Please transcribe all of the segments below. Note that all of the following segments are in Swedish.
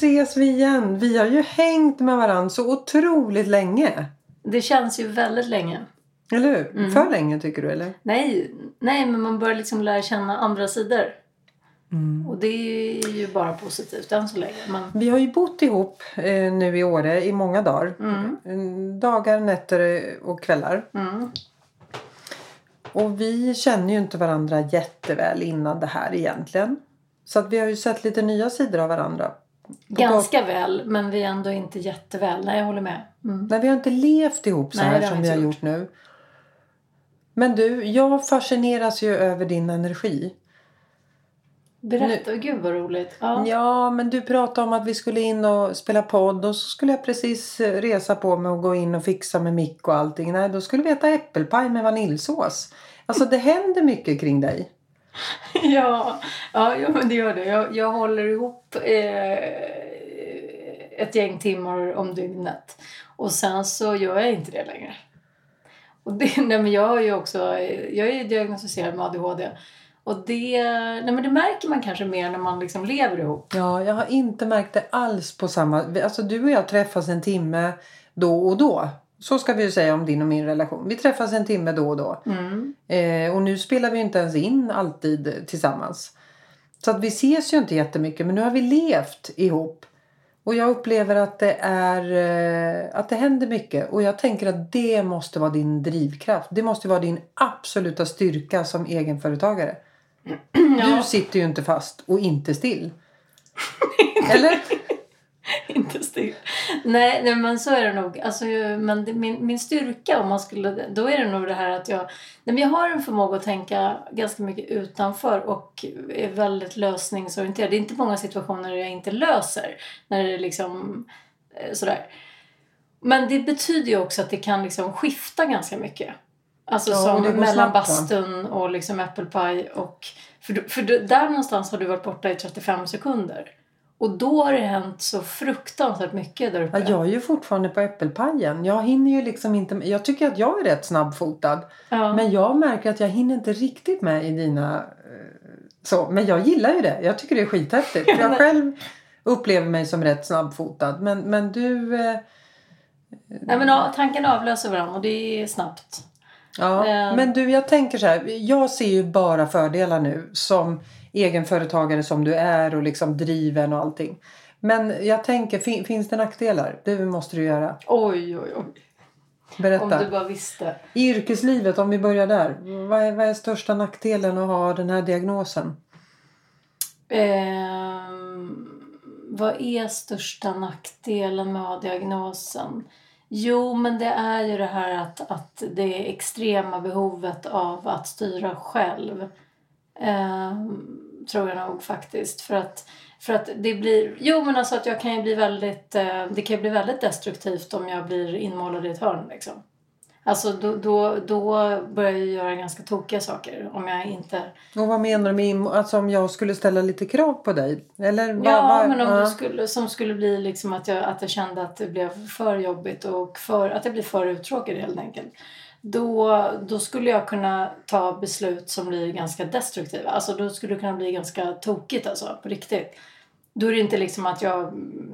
Ses vi igen. Vi har ju hängt med varandra så otroligt länge. Det känns ju väldigt länge. Eller hur? Mm. För länge tycker du eller? Nej, nej, men man börjar liksom lära känna andra sidor. Och det är ju bara positivt än så länge. Men, Vi har ju bott ihop eh, nu i Åre i många dagar. mm, Mm, Dagar, nätter och kvällar. mm. Och vi känner ju inte varandra jätteväl innan det här egentligen. Så att vi har ju sett lite nya sidor av varandra. Ganska väl, men vi är ändå inte jätteväl. Nej, jag håller med. Mm. Men vi har inte levt ihop så Nej, här som vi har inte gjort nu. Men du, jag fascineras ju över din energi. Berätta, gud vad roligt. Ja. Ja, men du pratade om att vi skulle in och spela podd och så skulle jag precis eh, resa på mig och gå in och fixa med mick och allting. Nej, då skulle vi äta äppelpaj med vaniljsås. Alltså det händer mycket kring dig. Ja, ja ja, men det gör det. Jag, jag håller ihop eh, ett gäng timmar om dygnet. Och sen så gör jag inte det längre. Och det, nej, men jag, är ju också, jag är ju diagnostiserad med ADHD. Och det, nej, men det märker man kanske mer när man liksom lever ihop. Ja, jag har inte märkt det alls på samma... Alltså du och jag träffas en timme då och då. Så ska vi ju säga om din och min relation. Vi träffas en timme då och då. Mm. Eh, och nu spelar vi inte ens in alltid tillsammans. Så att vi ses ju inte jättemycket. Men nu har vi levt ihop. Och jag upplever att det är eh, att det händer mycket. Och jag tänker att det måste vara din drivkraft. Det måste vara din absoluta styrka som egenföretagare. Du sitter ju inte fast och inte still. Eller? Inte still. Nej, nej, men så är det nog. Alltså, men det, min, min styrka, om man skulle, då är det nog det här att jag... Nej, men jag har en förmåga att tänka ganska mycket utanför och är väldigt lösningsorienterad. Det är inte många situationer jag inte löser. När det är liksom eh, sådär. Men det betyder ju också att det kan liksom skifta ganska mycket. Alltså Ja, som mellan snabbt, bastun och liksom äppelpaj. Och, för, för där någonstans har du varit borta i 35 sekunder. Och då har det hänt så fruktansvärt mycket där uppe. Ja, jag är ju fortfarande på äppelpajen. Jag hinner ju liksom inte... Jag tycker att jag är rätt snabbfotad. Ja. Men jag märker att jag hinner inte riktigt med i dina... eh, Så. Men jag gillar ju det. Jag tycker det är skithäftigt. För jag själv upplever mig som rätt snabbfotad. Men, men du... eh, Nej, men tankarna avlöser varandra och det är snabbt. Ja, Eh. men du jag tänker så här. Jag ser ju bara fördelar nu som egenföretagare som du är och liksom driven och allting. Men jag tänker, fin, finns det nackdelar? Det måste du göra. Oj, oj, oj. Berätta. Om du bara visste. I yrkeslivet, om vi börjar där. Vad är, vad är största nackdelen att ha den här diagnosen? Ehm, vad är största nackdelen med att ha diagnosen? Jo, men det är ju det här att, att det extrema behovet av att styra själv. Ehm, tror jag nog faktiskt. För att, för att det blir... Jo, men alltså att jag kan ju bli väldigt... Eh, det kan ju bli väldigt destruktivt om jag blir inmålad i ett hörn liksom. Alltså då, då, då börjar jag göra ganska tokiga saker om jag inte... Och vad menar du med alltså om jag skulle ställa lite krav på dig? Eller vad- Ja, vad- men om ja. skulle, som skulle bli liksom att jag, att jag kände att det blev för jobbigt och för, att jag blir för uttråkad helt enkelt. Då, då skulle jag kunna ta beslut som blir ganska destruktiva. Alltså då skulle det kunna bli ganska tokigt alltså, på riktigt. Då är det inte liksom att jag mm,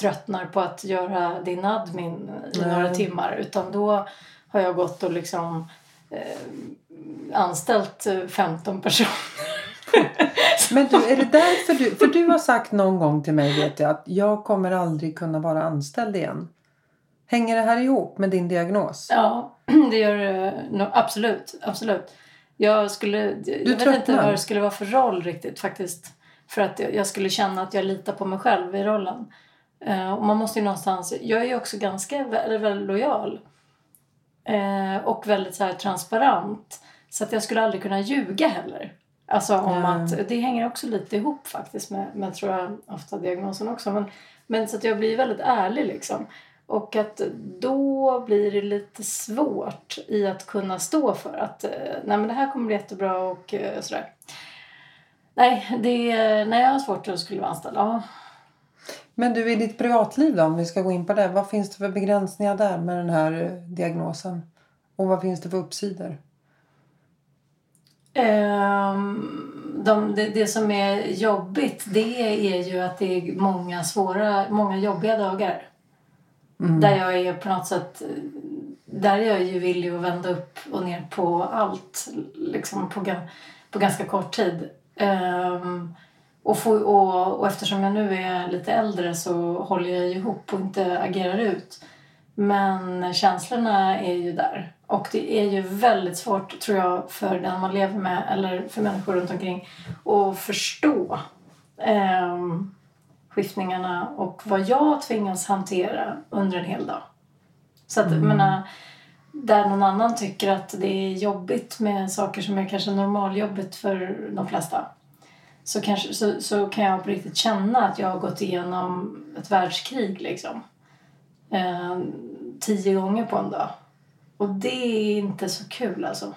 tröttnar på att göra din admin i Nej. några timmar. Utan då har jag gått och liksom eh, anställt eh, 15 personer. Men du, är det därför du... För du har sagt någon gång till mig vet jag att jag kommer aldrig kunna vara anställd igen. Hänger det här ihop med din diagnos? Ja, det gör det nog. Absolut. absolut. Jag, skulle, jag vet inte vad det skulle vara för roll riktigt faktiskt. För att jag skulle känna att jag litar på mig själv i rollen. Eh, och man måste ju någonstans... Jag är ju också ganska vä- väldigt lojal. Eh, och väldigt så här transparent. Så att jag skulle aldrig kunna ljuga heller. Alltså om Nej. att, det hänger också lite ihop faktiskt med, med tror jag, ofta diagnosen också. Men, men så att jag blir väldigt ärlig liksom. Och att då blir det lite svårt i att kunna stå för att eh, nej men det här kommer bli jättebra och eh, sådär. Nej, det, nej, jag har svårt att skulle vara anställd. Ja. Men du, i ditt privatliv då, om vi ska gå in på det. Vad finns det för begränsningar där med den här eh, diagnosen? Och vad finns det för uppsidor? Ehm, de, det, det som är jobbigt det är ju att det är många svåra, många jobbiga dagar. Mm. Där jag är på något sätt, där jag är ju villig att vända upp och ner på allt liksom på, på ganska kort tid. Um, och, få, och, och eftersom jag nu är lite äldre så håller jag ihop och inte agerar ut. Men känslorna är ju där. Och det är ju väldigt svårt tror jag för den man lever med eller för människor runt omkring att förstå um, skiftningarna och vad jag tvingas hantera under en hel dag. Så att, jag menar, där någon annan tycker att det är jobbigt med saker som är kanske normaljobbigt för de flesta så, kanske, så, så kan jag på riktigt känna att jag har gått igenom ett världskrig liksom. Eh, tio gånger på en dag. Och det är inte så kul alltså.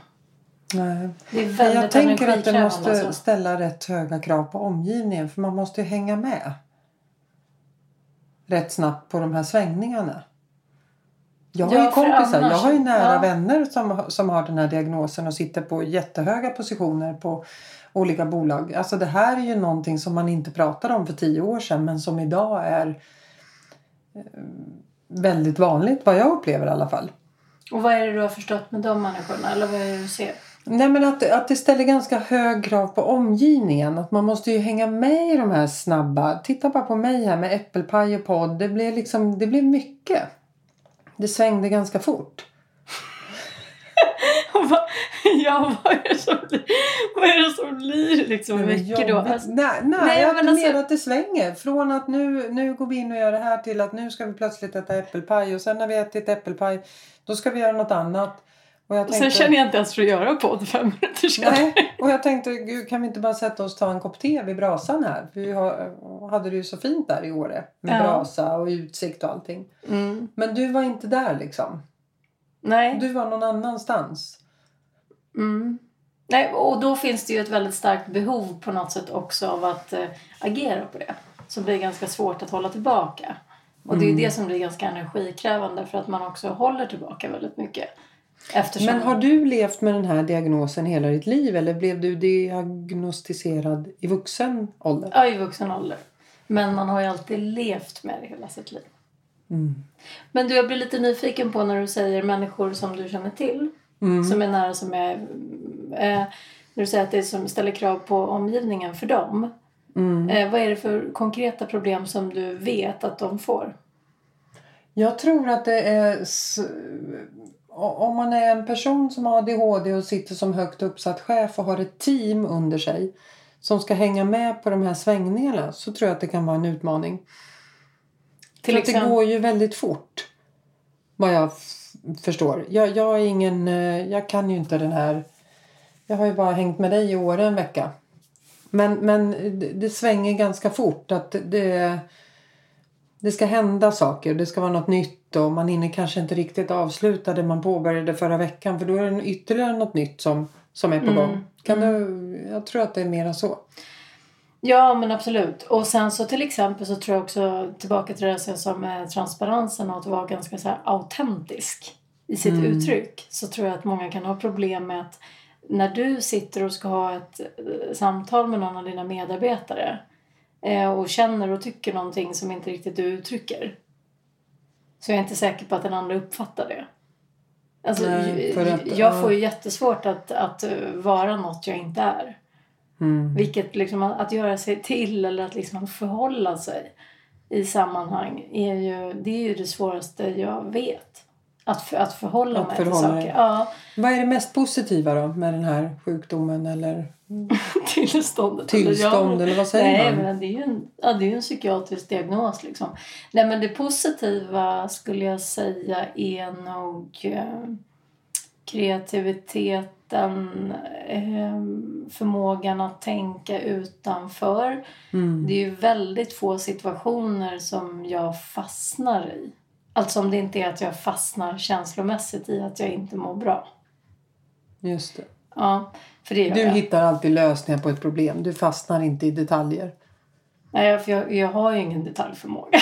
Nej. Det är väldigt jag tänker att energikrävande, måste alltså. ställa rätt höga krav på omgivningen för man måste ju hänga med rätt snabbt på de här svängningarna. Jag har Ja, ju kompisar, jag har ju nära ja. vänner som, som har den här diagnosen och sitter på jättehöga positioner på olika bolag. Alltså det här är ju någonting som man inte pratade om för tio år sedan men som idag är eh, väldigt vanligt vad jag upplever i alla fall. Och vad är det du har förstått med de människorna? Eller vad är det du ser? Nej men att, att det ställer ganska hög krav på omgivningen. Att man måste ju hänga med i de här snabba. Titta bara på mig här med äppelpaj och podd. Det blev liksom, det blev mycket. Det svängde ganska fort. ja, vad är det som blir, vad är det som blir liksom mycket då? Alltså, nej, nej, nej, jag men menar alltså- att det svänger. Från att nu, nu går vi in och gör det här till att nu ska vi plötsligt äta äppelpaj. Och sen när vi ätit äppelpaj då ska vi göra något annat. Och jag och sen tänkte- känner jag inte ens för att göra podd fem minuter senare. Nej, och jag tänkte gud, kan vi inte bara sätta oss och ta en kopp te vid brasan här? Vi har, hade det ju så fint där i Åre. Med Ja. brasa och utsikt och allting. Mm. Men du var inte där liksom. Nej. Du var någon annanstans. Mm. Nej, och då finns det ju ett väldigt starkt behov på något sätt också av att eh, agera på det. Som blir ganska svårt att hålla tillbaka. Och det är ju det som blir ganska energikrävande för att man också håller tillbaka väldigt mycket. Eftersom... Men har du levt med den här diagnosen hela ditt liv? Eller blev du diagnostiserad i vuxen ålder? Ja, i vuxen ålder. Men man har ju alltid levt med det hela sitt liv. Mm. Men du, jag blir lite nyfiken på när du säger människor som du känner till. Mm. Som är nära, som är... Eh, när du säger att det är som ställer krav på omgivningen för dem. Mm. Eh, vad är det för konkreta problem som du vet att de får? Jag tror att det är... Om man är en person som har ADHD och sitter som högt uppsatt chef och har ett team under sig som ska hänga med på de här svängningarna så tror jag att det kan vara en utmaning. Till att det exempel- går ju väldigt fort. Vad jag förstår. Jag, jag är ingen... eh, Jag kan ju inte den här... Jag har ju bara hängt med dig i år en vecka. Men, men det, det svänger ganska fort. Att det, det ska hända saker. Det ska vara något nytt. Och man hinner kanske inte riktigt avsluta det man påbörjade förra veckan. För då är det ytterligare något nytt som, som är på Mm, gång. Kan du, jag tror att det är mera så. Ja, men absolut. Och sen så till exempel så tror jag också tillbaka till det som jag sa med transparensen och att vara ganska så här autentisk i sitt Mm. uttryck. Så tror jag att många kan ha problem med att när du sitter och ska ha ett eh, samtal med någon av dina medarbetare och känner och tycker någonting som inte riktigt du uttrycker. Så jag är inte säker på att den andra uppfattar det. Alltså, Nej, att- jag ja. får ju jättesvårt att, att eh, vara något jag inte är. Mm. Vilket liksom att göra sig till eller att liksom förhålla sig i sammanhang är ju det, är ju det svåraste jag vet. Att, för, att förhålla Att mig förhålla till saker. Ja, Vad är det mest positiva då med den här sjukdomen? Eller tillståndet. tillstånd Eller, eller vad säger Nej, man? men det är ju en, ja, det är en psykiatrisk diagnos liksom. Nej, men det positiva skulle jag säga är nog eh, kreativiteten, eh, förmågan att tänka utanför. Mm. Det är ju väldigt få situationer som jag fastnar i. Alltså om det inte är att jag fastnar känslomässigt i att jag inte mår bra. Just det. Ja, för det Du jag. hittar alltid lösningar på ett problem. Du fastnar inte i detaljer. Nej, för jag, jag har ju ingen detaljförmåga.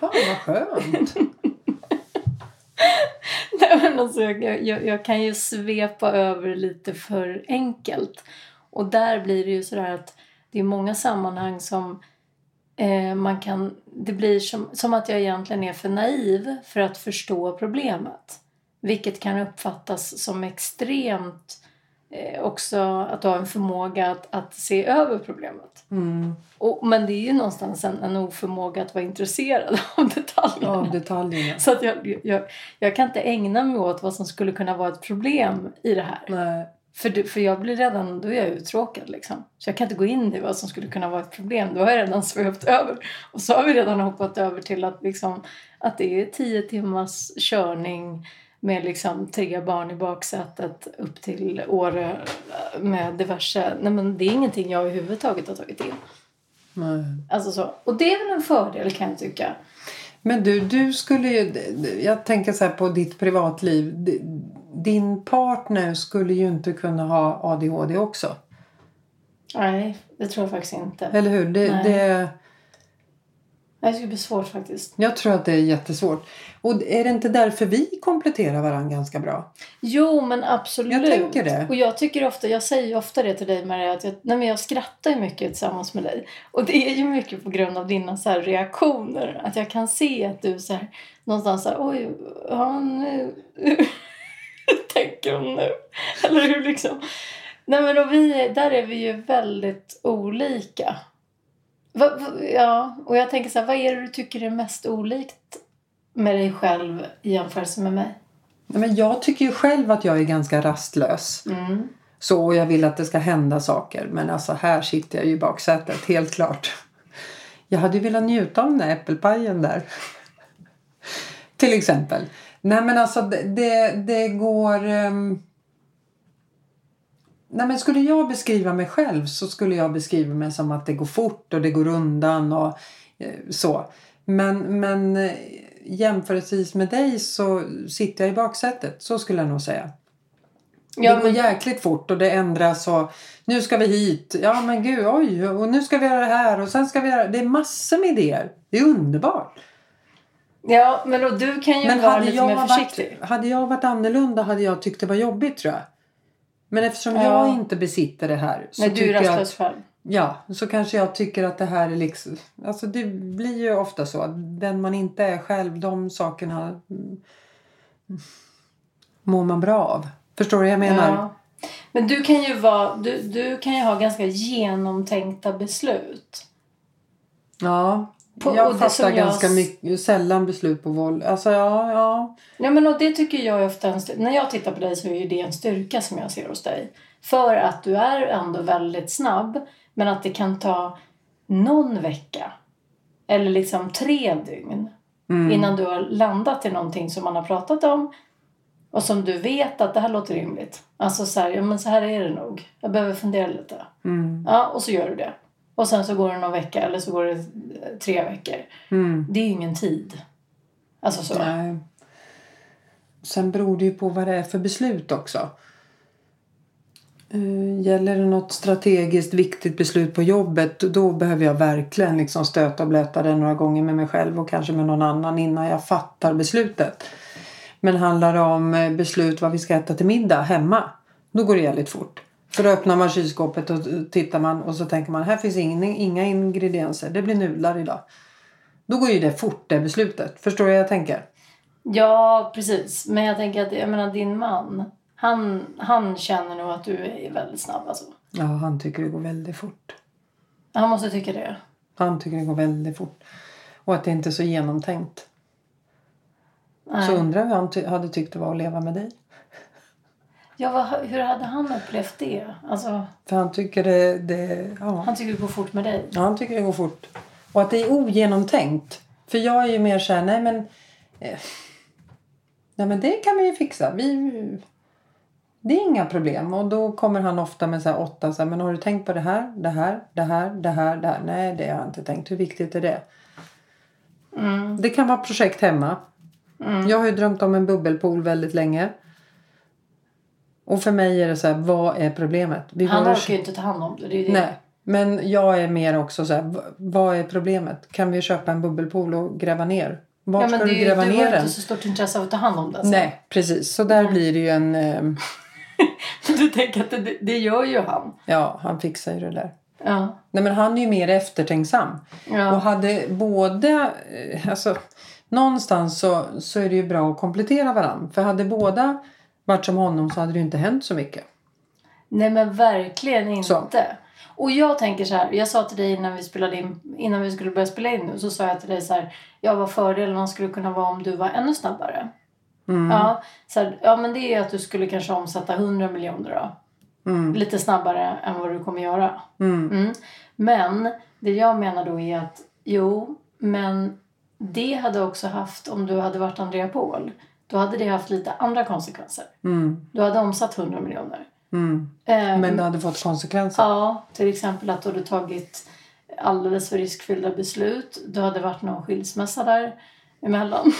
Fan vad skönt. Nej, men alltså, jag, jag, jag kan ju svepa över lite för enkelt. Och där blir det ju sådär att det är många sammanhang som eh, man kan... Det blir som, som att jag egentligen är för naiv för att förstå problemet. Vilket kan uppfattas som extremt eh, också att du har en förmåga att, att se över problemet. Mm. Och, men det är ju någonstans en, en oförmåga att vara intresserad av detaljerna. Av detaljerna. Så att jag, jag, jag kan inte ägna mig åt vad som skulle kunna vara ett problem i det här. Nej. För, du, för jag blir redan, då är jag uttråkad liksom. Så jag kan inte gå in i vad som skulle kunna vara ett problem. Då har jag redan svävat över. Och så har vi redan hoppat över till att, liksom, att det är tio timmars körning med liksom tre barn i baksätet upp till Åre med diverse... Nej men det är ingenting jag överhuvudtaget har tagit in. Nej. Alltså så. Och det är väl en fördel kan jag tycka. Men du, du skulle ju... Jag tänker så här på ditt privatliv. Din partner skulle ju inte kunna ha ADHD också. Nej, det tror jag faktiskt inte. Eller hur? Det, Nej. det, Det skulle bli svårt faktiskt. jag tror att det är jättesvårt. Och är det inte därför vi kompletterar varandra ganska bra? Jo, men absolut. Jag tänker det. Och jag tycker ofta, jag säger ofta det till dig Maria, att jag, nej, men jag skrattar ju mycket tillsammans med dig. Och det är ju mycket på grund av dina så reaktioner. Att jag kan se att du så här, någonstans så här, oj, hur tänker hon nu? Eller hur liksom. Nej men och vi, där är vi ju väldigt olika. Va, va, ja, och jag tänker så här, vad är det du tycker är mest olikt med dig själv i jämförelse med mig? Nej, Men jag tycker ju själv att jag är ganska rastlös. Mm. Så och jag vill att det ska hända saker. Men alltså här sitter jag ju i baksätet, helt klart. Jag hade ju velat njuta av den där äppelpajen där. Till exempel. Nej men alltså det, det, går... ehm, Nej men skulle jag beskriva mig själv så skulle jag beskriva mig som att det går fort och det går undan och eh, så. Men, men eh, jämförelsevis med dig så sitter jag i baksätet. Så skulle jag nog säga. Ja, det går jäkligt fort och det ändras och nu ska vi hit. Ja men gud oj och nu ska vi göra det här och sen ska vi göra Det är massor med idéer. Det är underbart. Ja, men då, du kan ju Men vara lite mer varit, försiktig. hade jag varit annorlunda hade jag tyckt det var jobbigt tror jag. Men eftersom Ja. jag inte besitter det här så Nej, du är rastlös själv. Ja, så kanske jag tycker att det här är liksom... Alltså det blir ju ofta så att den man inte är själv, de sakerna mår man bra av. Förstår du vad jag menar? Ja. Men du kan ju vara, du, du kan ju ha ganska genomtänkta beslut. Ja, På- jag fattar jag- ganska mycket, sällan beslut på våld. Alltså ja, ja. Ja, men och det tycker jag ofta en styr- När jag tittar på dig så är det en styrka som jag ser hos dig. För att du är ändå väldigt snabb. Men att det kan ta någon vecka. Eller liksom tre dygn. Mm. Innan du har landat i någonting som man har pratat om. Och som du vet att det här låter rimligt. Alltså så här, ja men så här är det nog. Jag behöver fundera lite. Mm. Ja, och så gör du det. Och sen så går det någon vecka eller så går det tre veckor. Mm. Det är ju ingen tid. Alltså så. Nej. Sen beror det ju på vad det är för beslut också. Eh, Gäller det något strategiskt viktigt beslut på jobbet då behöver jag verkligen liksom stöta och blöta det några gånger med mig själv och kanske med någon annan innan jag fattar beslutet. Men handlar det om eh, beslut vad vi ska äta till middag hemma då går det jävligt fort. För då öppnar man kylskåpet och tittar man och så tänker man här finns inga, inga ingredienser. Det blir nudlar idag. Då går ju det fort det beslutet. Förstår du vad jag tänker? Ja, precis. Men jag tänker att jag menar, din man, han, han känner nog att du är väldigt snabb. Alltså. Ja, han tycker det går väldigt fort. Han måste tycka det. Han tycker det går väldigt fort. Och att det inte är så genomtänkt. Nej. Så undrar jag hur han ty- hade tyckt det var att leva med dig. Ja, vad, hur hade han upplevt det? Alltså, För han tycker det... det ja. han tycker det går fort med dig. ja, han tycker det går fort. Och att det är ogenomtänkt. För jag är ju mer så här, nej men... Eh, nej men det kan vi ju fixa. Vi, det är inga problem. Och då kommer han ofta med så här åtta, så här, men har du tänkt på det här, det här, det här, det här, det här? Nej, det har jag inte tänkt. Hur viktigt är det? Mm. Det kan vara projekt hemma. Mm. Jag har ju drömt om en bubbelpool väldigt länge. Och för mig är det så här, vad är problemet? Vi Han och- orkar ju inte ta hand om det. det, det. Nej, men jag är mer också så här, vad är problemet? Kan vi köpa en bubbelpool och gräva ner? Var Ja, ska du är ju- gräva du ner har den? inte så stort intresse av att ta hand om det. sen. Nej, precis. Så där blir det ju en... Eh, du tänker att det, det gör ju han. Ja, han fixar ju det där. Ja. Nej, men han är ju mer eftertänksam. Och Ja. hade båda... eh, Alltså, någonstans så, så är det ju bra att komplettera varandra. För hade båda varit som honom så hade det ju inte hänt så mycket. Nej men verkligen inte. Så. Och jag tänker så här, jag sa till dig innan vi spelade in, innan vi skulle börja spela in nu, så sa jag till dig så här, ja vad fördelen skulle kunna vara om du var ännu snabbare. Mm. Ja, så här, ja men det är att du skulle kanske omsätta 100 miljoner då. Mm. Lite snabbare än vad du kommer göra. Mm. Mm. Men det jag menar då är att jo, men det hade också haft om du hade varit Andrea Paul. Då hade det haft lite andra konsekvenser. Mm. Du hade omsatt 100 miljoner. Mm. Ehm, Men det hade fått konsekvenser. Ja, till exempel att du hade tagit alldeles för riskfyllda beslut. Du hade varit någon skilsmässa där emellan.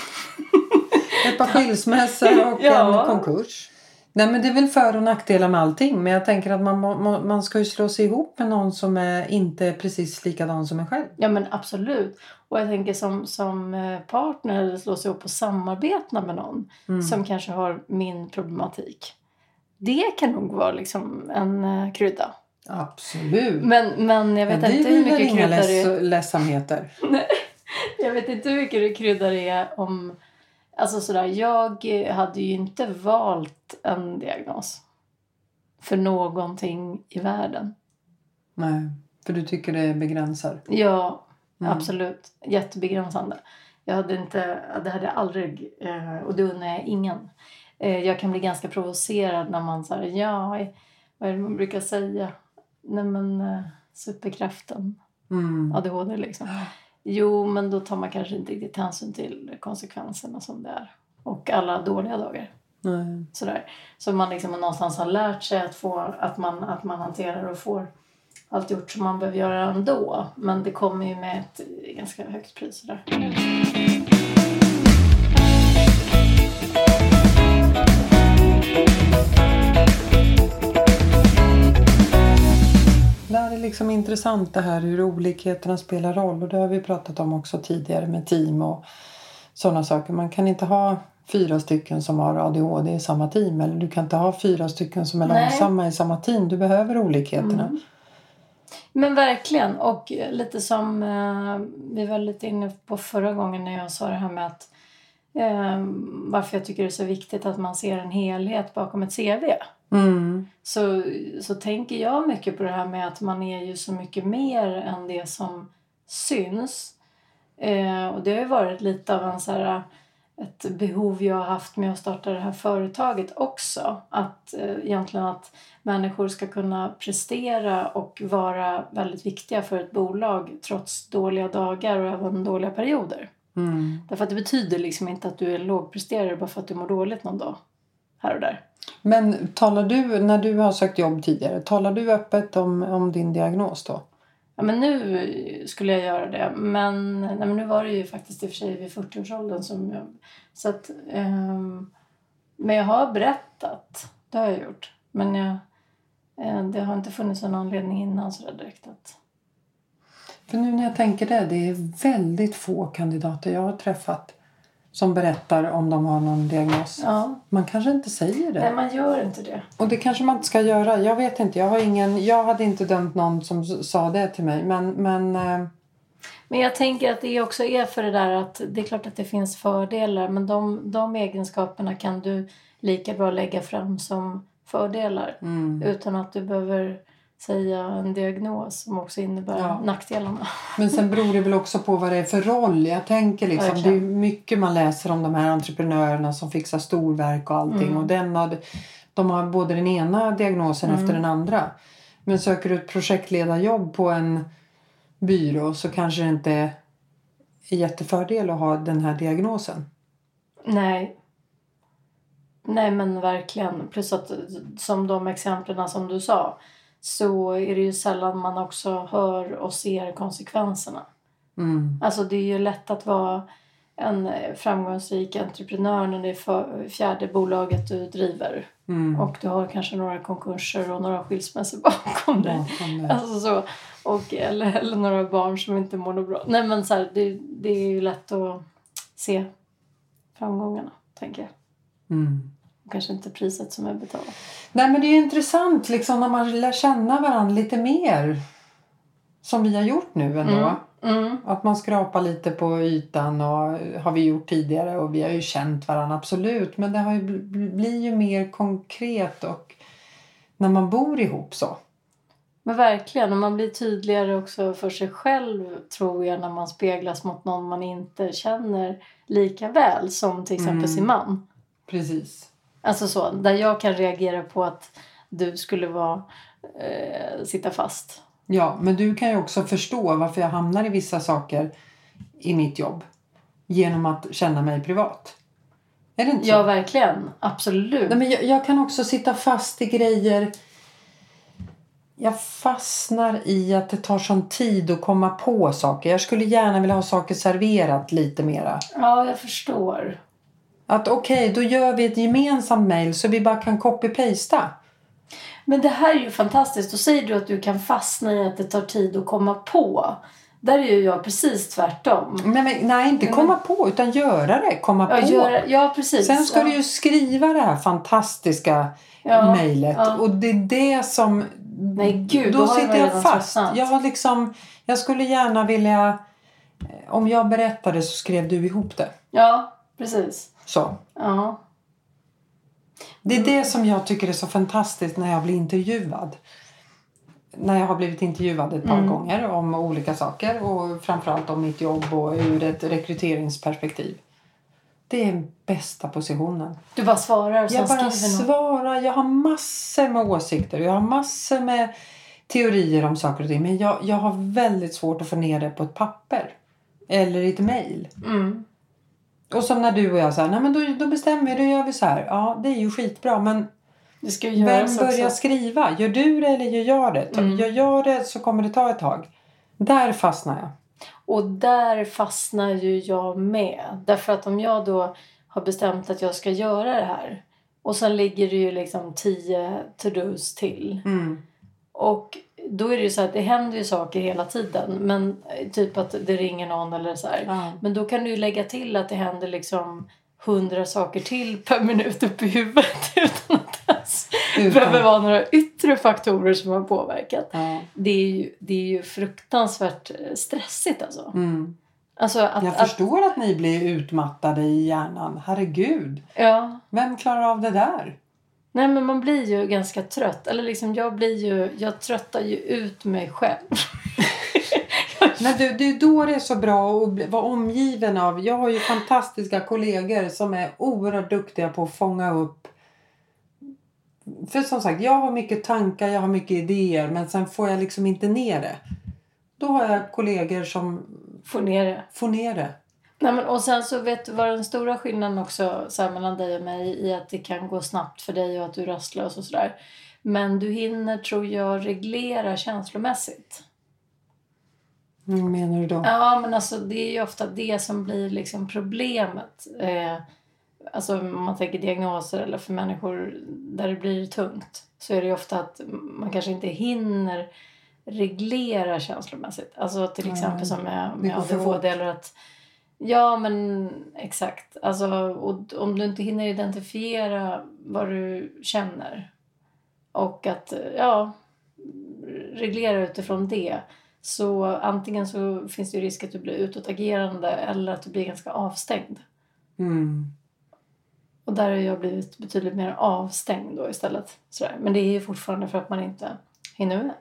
Ett par skilsmässor och Ja. en konkurs. Nej men det är väl för och nackdelar med allting. Men jag tänker att man, må- man ska ju slå sig ihop med någon som är inte precis likadan som en själv. Ja men absolut. Och jag tänker som, som eh, partner eller slå sig ihop och samarbeta med någon Mm. som kanske har min problematik. Det kan nog vara liksom en eh, krydda. Absolut. Men, men jag vet Men inte hur mycket krydda det är. leds- ledsamheter. Jag vet inte hur mycket det kryddar det är om... Alltså sådär, jag hade ju inte valt en diagnos för någonting i världen. Nej, för du tycker det begränsar. Ja, Mm. absolut. Jättebegränsande. Jag hade inte, det hade jag aldrig, eh, och det undrar jag ingen. Eh, Jag kan bli ganska provocerad när man säger ja, vad är det man brukar säga? Nej men eh, superkraften, Mm. ADHD liksom. Jo, men då tar man kanske inte riktigt hänsyn till konsekvenserna som det är. Och alla dåliga dagar. Nej. Sådär. Så man liksom någonstans har lärt sig att, få, att, man, att man hanterar och får allt gjort som man behöver göra ändå. Men det kommer ju med ett ganska högt pris. Sådär. Det här är liksom intressant det här hur olikheterna spelar roll. Och det har vi pratat om också tidigare med team och sådana saker. Man kan inte ha fyra stycken som har ADHD i samma team. Eller du kan inte ha fyra stycken som är Nej. långsamma i samma team. Du behöver olikheterna. Mm. Men verkligen. Och lite som eh, vi var lite inne på förra gången när jag sa det här med att eh, varför jag tycker det är så viktigt att man ser en helhet bakom ett CV. Mm. så, så tänker jag mycket på det här med att man är ju så mycket mer än det som syns. Eh, och det har ju varit lite av en så här, ett behov jag har haft med att starta det här företaget också. Att eh, egentligen att människor ska kunna prestera och vara väldigt viktiga för ett bolag trots dåliga dagar och även dåliga perioder. Mm. Därför att det betyder liksom inte att du är lågpresterare bara för att du mår dåligt någon dag. Här och där. Men talar du, när du har sökt jobb tidigare, talar du öppet om, om din diagnos då? Ja, men nu skulle jag göra det. Men, nej, men nu var det ju faktiskt i och för sig vid 40-årsåldern som jag... Så att, ehm, men jag har berättat. Det har jag gjort. Men jag, eh, det har inte funnits någon anledning innan sådär direkt att... För nu när jag tänker det, det är väldigt få kandidater jag har träffat som berättar om de har någon diagnos. Ja, Man kanske inte säger det. nej man gör inte det. Och det kanske man inte ska göra. Jag vet inte. Jag, har ingen, jag hade inte dömt någon som sa det till mig. Men, men eh, Men jag tänker att det också är för det där att det är klart att det finns fördelar men de, de egenskaperna kan du lika bra lägga fram som fördelar. mm. Utan att du behöver säga en diagnos som också innebär Ja. nackdelarna. men sen beror det väl också på vad det är för roll. Jag tänker liksom, det är Verkligen. mycket man läser om de här entreprenörerna som fixar storverk och allting. Mm. Och den har, de har både den ena diagnosen Mm. efter den andra. Men söker du ett projektledarjobb på en byrå så kanske det inte är jättefördel att ha den här diagnosen. Nej. Nej men verkligen. Plus att som de exemplen som du sa så är det ju sällan man också hör och ser konsekvenserna. Mm. Alltså det är ju lätt att vara en framgångsrik entreprenör när det är fjärde bolaget du driver. Mm. Och du har kanske några konkurser och några skilsmässor bakom dig. Alltså så. Och, eller, eller några barn som inte mår bra. Nej men så här, det, det är ju lätt att se framgångarna, tänker jag. Mm. Kanske inte priset som är betalat. Nej men det är intressant liksom när man lär känna varandra lite mer. Som vi har gjort nu ändå. Mm. Att man skrapar lite på ytan och har vi gjort tidigare och vi har ju känt varandra absolut. Men det har ju, bl- blir ju mer konkret och när man bor ihop så. Men verkligen, och man blir tydligare också för sig själv tror jag när man speglas mot någon man inte känner lika väl som till exempel Mm. sin man. Precis. Alltså så, där jag kan reagera på att du skulle vara, eh, sitta fast. Ja, men du kan ju också förstå varför jag hamnar i vissa saker i mitt jobb. Genom att känna mig privat. Är det inte så? Ja, verkligen. Absolut. Nej, men jag, jag kan också sitta fast i grejer. Jag fastnar i att det tar sån tid att komma på saker. Jag skulle gärna vilja ha saker serverat lite mera. Ja, jag förstår. Att okej, då gör vi ett gemensamt mail så vi bara kan copy-pasta. Men det här är ju fantastiskt. Då säger du att du kan fastna i att det tar tid att komma på. Där är ju jag precis tvärtom. Nej, men, nej inte komma på utan göra det. Komma Ja, på. göra, ja precis. Sen ska ja. du ju skriva det här fantastiska Ja, mejlet. ja. Och det är det som... Nej, gud, då då sitter jag fast. Jag, har liksom, jag skulle gärna vilja... Om jag berättade så skrev du ihop det. Ja, precis. Så. Ja. Det är det som jag tycker är så fantastiskt när jag blir intervjuad. När jag har blivit intervjuad ett par Mm. gånger om olika saker och framförallt om mitt jobb och ur ett rekryteringsperspektiv. Det är bästa positionen. Du bara svarar och Jag bara svarar. Jag har massor med åsikter. Jag har massor med teorier om saker och ting. Men jag, jag har väldigt svårt att få ner det på ett papper. Eller i ett mejl. Mm. Och som när du och jag säger, nej men då, då bestämmer vi, då gör vi så här. Ja, det är ju skitbra. Men vem börjar också. skriva? Gör du det eller gör jag det? Mm. Gör jag det så kommer det ta ett tag. Där fastnar jag. Och där fastnar ju jag med. Därför att om jag då har bestämt att jag ska göra det här. Och sen ligger det ju liksom tio to-dos till. Mm. Och då är det ju så att det händer ju saker hela tiden. Men eh, typ att det ringer någon eller så. Ja. Men då kan du lägga till att det händer liksom hundra saker till per minut upp i huvudet. Utan att det ens Utan- behöver vara några yttre faktorer som har påverkat. Ja. Det är ju, det är ju fruktansvärt eh, stressigt alltså. Mm. alltså att, Jag att, förstår att ni blir utmattade i hjärnan. Herregud. ja, Vem klarar av det där? Nej men man blir ju ganska trött. Eller liksom jag blir ju, jag tröttar ju ut mig själv. Men du, det är då det är så bra att vara omgiven av. Jag har ju fantastiska kollegor som är oerhört duktiga på att fånga upp. För som sagt, jag har mycket tankar, jag har mycket idéer men sen får jag liksom inte ner det. Då har jag kollegor som Få ner det. får ner det. Nej, men, och sen så vet du vad den stora skillnaden också så här, mellan dig och mig i att det kan gå snabbt för dig och att du är rastlös och sådär. Men du hinner tror jag reglera känslomässigt. Vad menar du då? Ja men alltså det är ju ofta det som blir liksom problemet. Eh, alltså om man tänker diagnoser eller för människor där det blir tungt. Så är det ofta att man kanske inte hinner reglera känslomässigt. Alltså till exempel som med, med ADHD eller att Ja men exakt. Alltså, och om du inte hinner identifiera vad du känner och att ja, reglera utifrån det så antingen så finns det risk att du blir utåtagerande eller att du blir ganska avstängd. Mm. Och där har jag blivit betydligt mer avstängd då istället. Sådär. Men det är ju fortfarande för att man inte hinner med.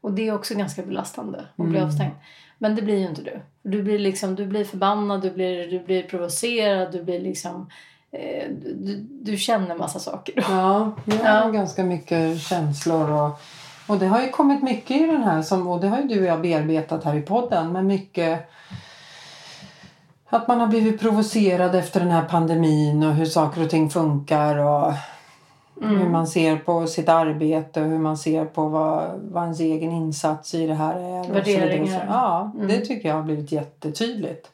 Och det är också ganska belastande att bli Mm. avstängd. Men det blir ju inte du. Du blir, liksom, du blir förbannad, du blir, du blir provocerad, du blir liksom... Eh, du, du känner massa saker då. Ja, jag har Ja. ganska mycket känslor och, och det har ju kommit mycket i den här som, och det har ju du och jag bearbetat här i podden men mycket att man har blivit provocerad efter den här pandemin och hur saker och ting funkar och hur man ser på sitt arbete och hur man ser på vad, vad ens egen insats i det här är. och så. Värderingar. Ja, det Mm. tycker jag har blivit jättetydligt.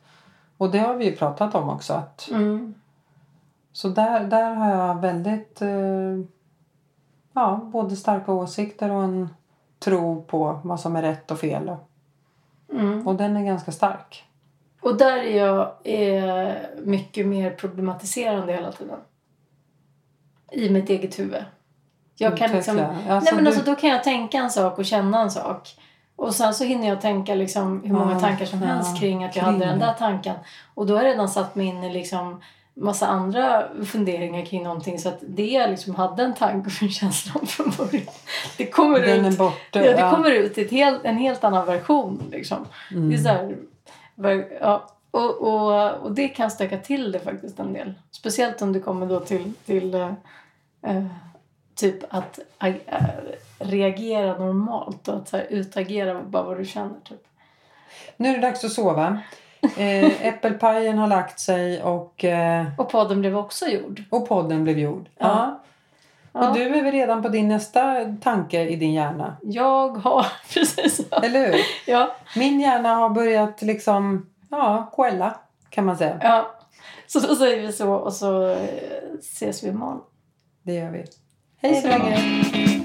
Och det har vi ju pratat om också. Att, Mm. så där, där har jag väldigt eh, ja, både starka åsikter och en tro på vad som är rätt och fel. Mm. Och den är ganska stark. Och där är jag eh, mycket mer problematiserande hela tiden. I mitt eget huvud. Jag kan liksom, Utveckla. nej Alltså, men du- alltså, då kan jag tänka en sak och känna en sak. Och sen så hinner jag tänka liksom hur många tankar som helst kring att jag hade den där tanken. Och då har jag redan satt mig in i liksom massa andra funderingar kring någonting. Så att det jag liksom hade en tanke och en känsla om från början. Det kommer Den ut borta. Ja, det kommer ut i helt, en helt annan version. Liksom. Mm. Det är så här, ja, och, och, och det kan stöka till det faktiskt en del. Speciellt om det kommer då till, till eh, typ att eh, reagera normalt och att så här, utagera bara vad du känner. Typ. Nu är det dags att sova. Eh, äppelpajen har lagt sig och, eh, Och podden blev också gjord. och podden blev gjord. Ja. Ja. Ja. Och du är väl redan på din nästa tanke i din hjärna? Jag har, precis så. Eller hur? Ja, Min hjärna har börjat liksom, ja, quella kan man säga. ja. Så då säger vi så och så eh, ses vi imorgon. Det gör vi. Hej så länge!